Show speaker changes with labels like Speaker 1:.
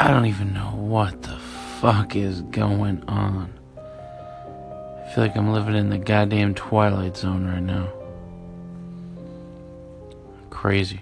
Speaker 1: I don't even know what the fuck is going on. I feel like I'm living in the goddamn Twilight Zone right now. Crazy.